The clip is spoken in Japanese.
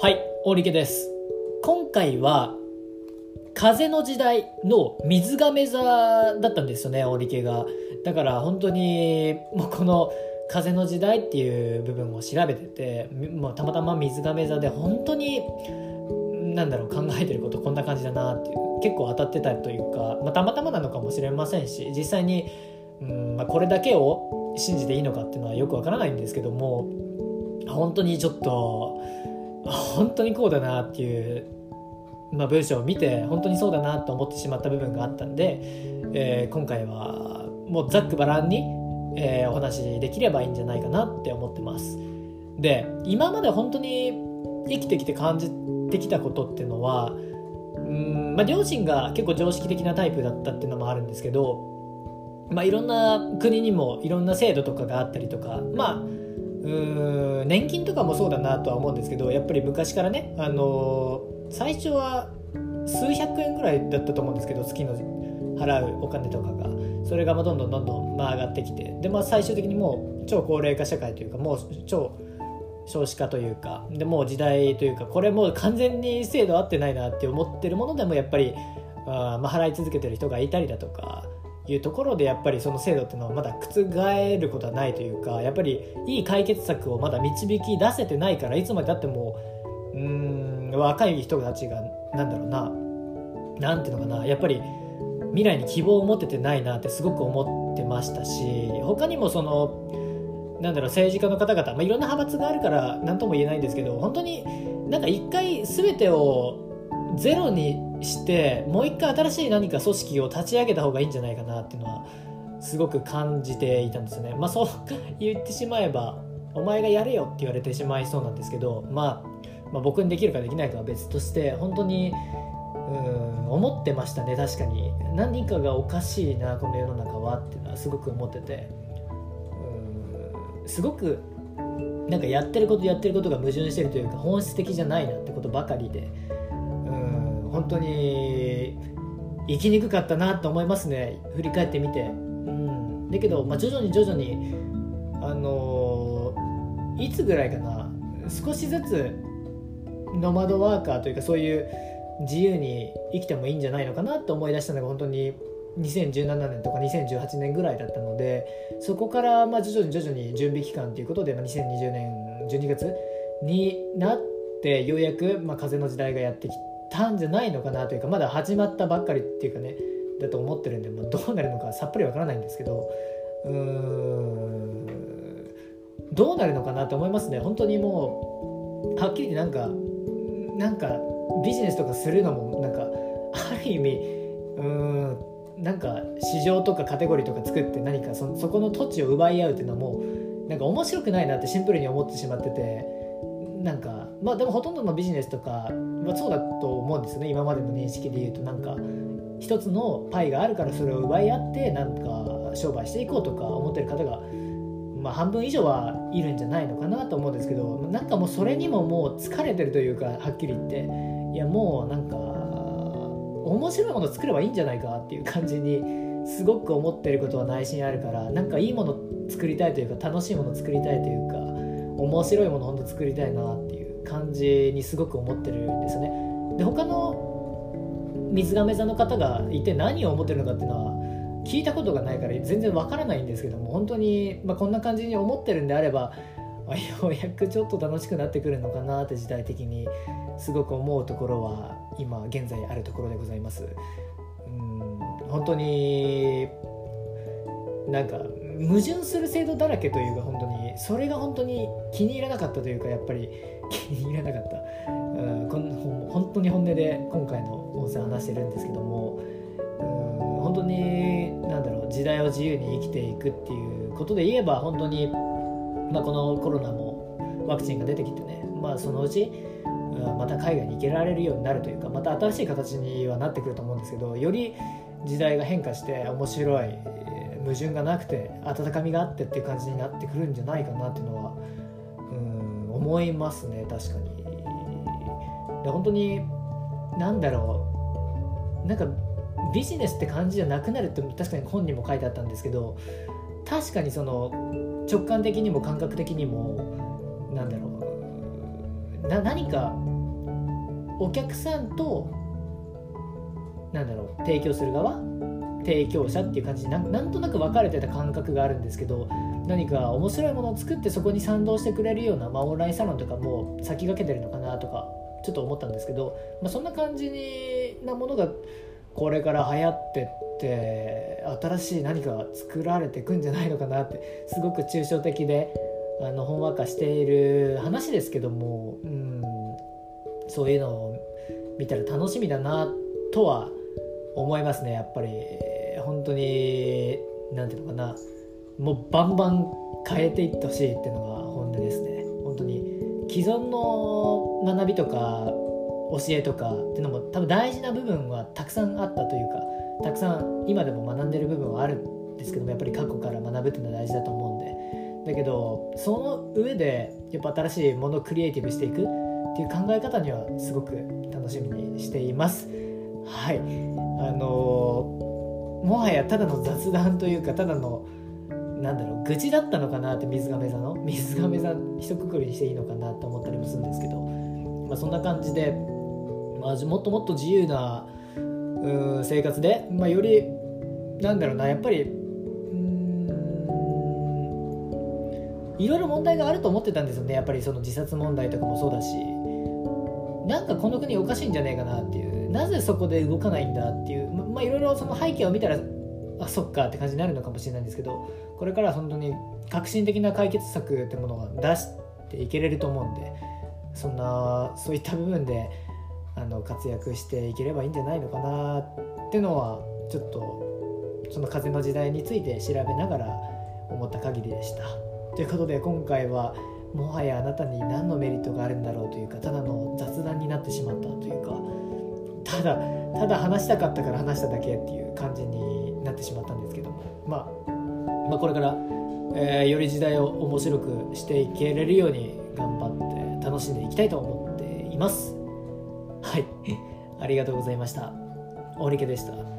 はい、大力です。今回は、風の時代の水亀座だったんですよね、大力が。だから本当に、もうこの風の時代っていう部分を調べてて、もうたまたま水亀座で本当に、なんだろう、考えてることこんな感じだなっていう、結構当たってたというか、まあ、たまたまなのかもしれませんし、実際に、うんまあ、これだけを信じていいのかっていうのはよくわからないんですけども、本当にちょっと、本当にこうだなっていう、まあ、文章を見て本当にそうだなと思ってしまった部分があったんで、えー今回はもうざっくばらんに、えーお話しできればいいんじゃないかなって思ってます。で今まで本当に生きてきて感じてきたことっていうのはうん、まあ、両親が結構常識的なタイプだったっていうのもあるんですけど、まあ、いろんな国にもいろんな制度とかがあったりとかまあーん年金とかもそうだなとは思うんですけどやっぱり昔からね、あのー最初は数百円ぐらいだったと思うんですけど月の払うお金とかが。それがどんどんどんどん上がってきて。で、まあ、最終的にもう超高齢化社会というかもう超少子化というかでもう時代というかこれもう完全に制度合ってないなって思ってるものでもやっぱりあまあ払い続けてる人がいたりだとかいうところでやっぱりその制度っていうのはまだ覆ることはないというかやっぱりいい解決策をまだ導き出せてないからいつまでたってもうん若い人たちがなんだろうななんていうのかなやっぱり未来に希望を持ててないなってすごく思ってましたし他にもそのなんだろう政治家の方々、まあ、いろんな派閥があるから何とも言えないんですけど本当になんか一回全てをゼロにしてもう一回新しい何か組織を立ち上げた方がいいんじゃないかなっていうのはすごく感じていたんですね。まあそう言ってしまえばお前がやれよって言われてしまいそうなんですけど、まあ、まあ僕にできるかできないかは別として本当にうん思ってましたね確かに。何かがおかしいなこの世の中はっていうのはすごく思ってて。うんすごくなんかやってることやってることが矛盾してるというか本質的じゃないなってことばかりで。本当に生きにくかったなと思いますね。振り返ってみて、うん、だけど、まあ、徐々に徐々にあのーいつぐらいかな。少しずつノマドワーカーというかそういう自由に生きてもいいんじゃないのかなと思い出したのが本当に2017年とか2018年ぐらいだったのでそこからまあ徐々に徐々に準備期間ということで、まあ、2020年12月になってようやく、まあ、風の時代がやってきたんじゃないのかなというかまだ始まったばっかりっていうかねだと思ってるんで、まあ、どうなるのかさっぱりわからないんですけどうーんどうなるのかなと思いますね。本当にもうはっきり言ってなんかなんかビジネスとかするのもなんかある意味うーんなんか市場とかカテゴリーとか作って何かそそこの土地を奪い合うっていうのはもうなんか面白くないなってシンプルに思ってしまっててなんかまあでもほとんどのビジネスとかはそうだと思うんですよね。今までの認識で言うとなんか一つのパイがあるからそれを奪い合ってなんか商売していこうとか思ってる方がまあ、半分以上はいるんじゃないのかなと思うんですけどなんかもうそれにももう疲れてるというかはっきり言って。いやもうなんか面白いもの作ればいいんじゃないかっていう感じにすごく思ってることは内心あるからなんかいいもの作りたいというか楽しいもの作りたいというか面白いもの本当作りたいなっていう感じにすごく思ってるんですね。で他の水亀座の方が一体何を思ってるのかっていうのは聞いたことがないから全然わからないんですけども本当に、まあ、こんな感じに思ってるんであれば ようやくちょっと楽しくなってくるのかなって時代的にすごく思うところは今現在あるところでございます。うん本当になんか矛盾する制度だらけというか本当にそれが本当に気に入らなかったというかやっぱり気に入らなかった、うん、こん本当に本音で今回の音声話してるんですけどもうん本当になんだろう時代を自由に生きていくっていうことで言えば本当に、まあ、このコロナもワクチンが出てきてね、まあ、そのうち、また海外に行けられるようになるというかまた新しい形にはなってくると思うんですけどより時代が変化して面白い矛盾がなくて温かみがあってっていう感じになってくるんじゃないかなっていうのはうん思いますね確かに。で本当になんだろうなんかビジネスって感じじゃなくなるって確かに本にも書いてあったんですけど確かにその直感的にも感覚的にもなんだろうな何かお客さんとなんだろう提供する側提供者っていう感じでなんとなく分かれてた感覚があるんですけど何か面白いものを作ってそこに賛同してくれるような、まあ、オンラインサロンとかも先駆けてるのかなとかちょっと思ったんですけど、まあ、そんな感じになものがこれから流行ってって新しい何か作られてくんじゃないのかなってすごく抽象的であのほんわかしている話ですけども、うん、そういうのを見たら楽しみだなとは思いますねやっぱり。本当に何ていうのかな。もうバンバン変えていってほしいっていうのが本音ですね。本当に。既存の学びとか教えとかっていうのも多分大事な部分はたくさんあったというかたくさん今でも学んでる部分はあるんですけどもやっぱり過去から学ぶっていうのは大事だと思うんで。だけどその上でやっぱ新しいものをクリエイティブしていくっていう考え方にはすごく楽しみにしています。はい。あのもはやただの雑談というかただのなんだろう愚痴だったのかなって水亀座の？水亀座一括りにしていいのかなと思ったりもするんですけど、まあ、そんな感じで、まあ、もっともっと自由なうん生活で、まあ、よりなんだろうなやっぱりいろいろ問題があると思ってたんですよね。やっぱりその自殺問題とかもそうだし。なんかこの国おかしいんじゃないかなっていう。なぜそこで動かないんだっていう。まあいろいろその背景を見たらあそっかって感じになるのかもしれないんですけどこれから本当に革新的な解決策ってものを出していけれると思うんでそんなそういった部分であの活躍していければいいんじゃないのかなってのはちょっとその風の時代について調べながら思った限りでした。ということで今回はもはやあなたに何のメリットがあるんだろうというかただの雑談になってしまったというかただただ話したかったから話しただけっていう感じになってしまったんですけども、まあ、まあこれから、えー、より時代を面白くしていけれるように頑張って楽しんでいきたいと思っています。はい。ありがとうございました。大リケでした。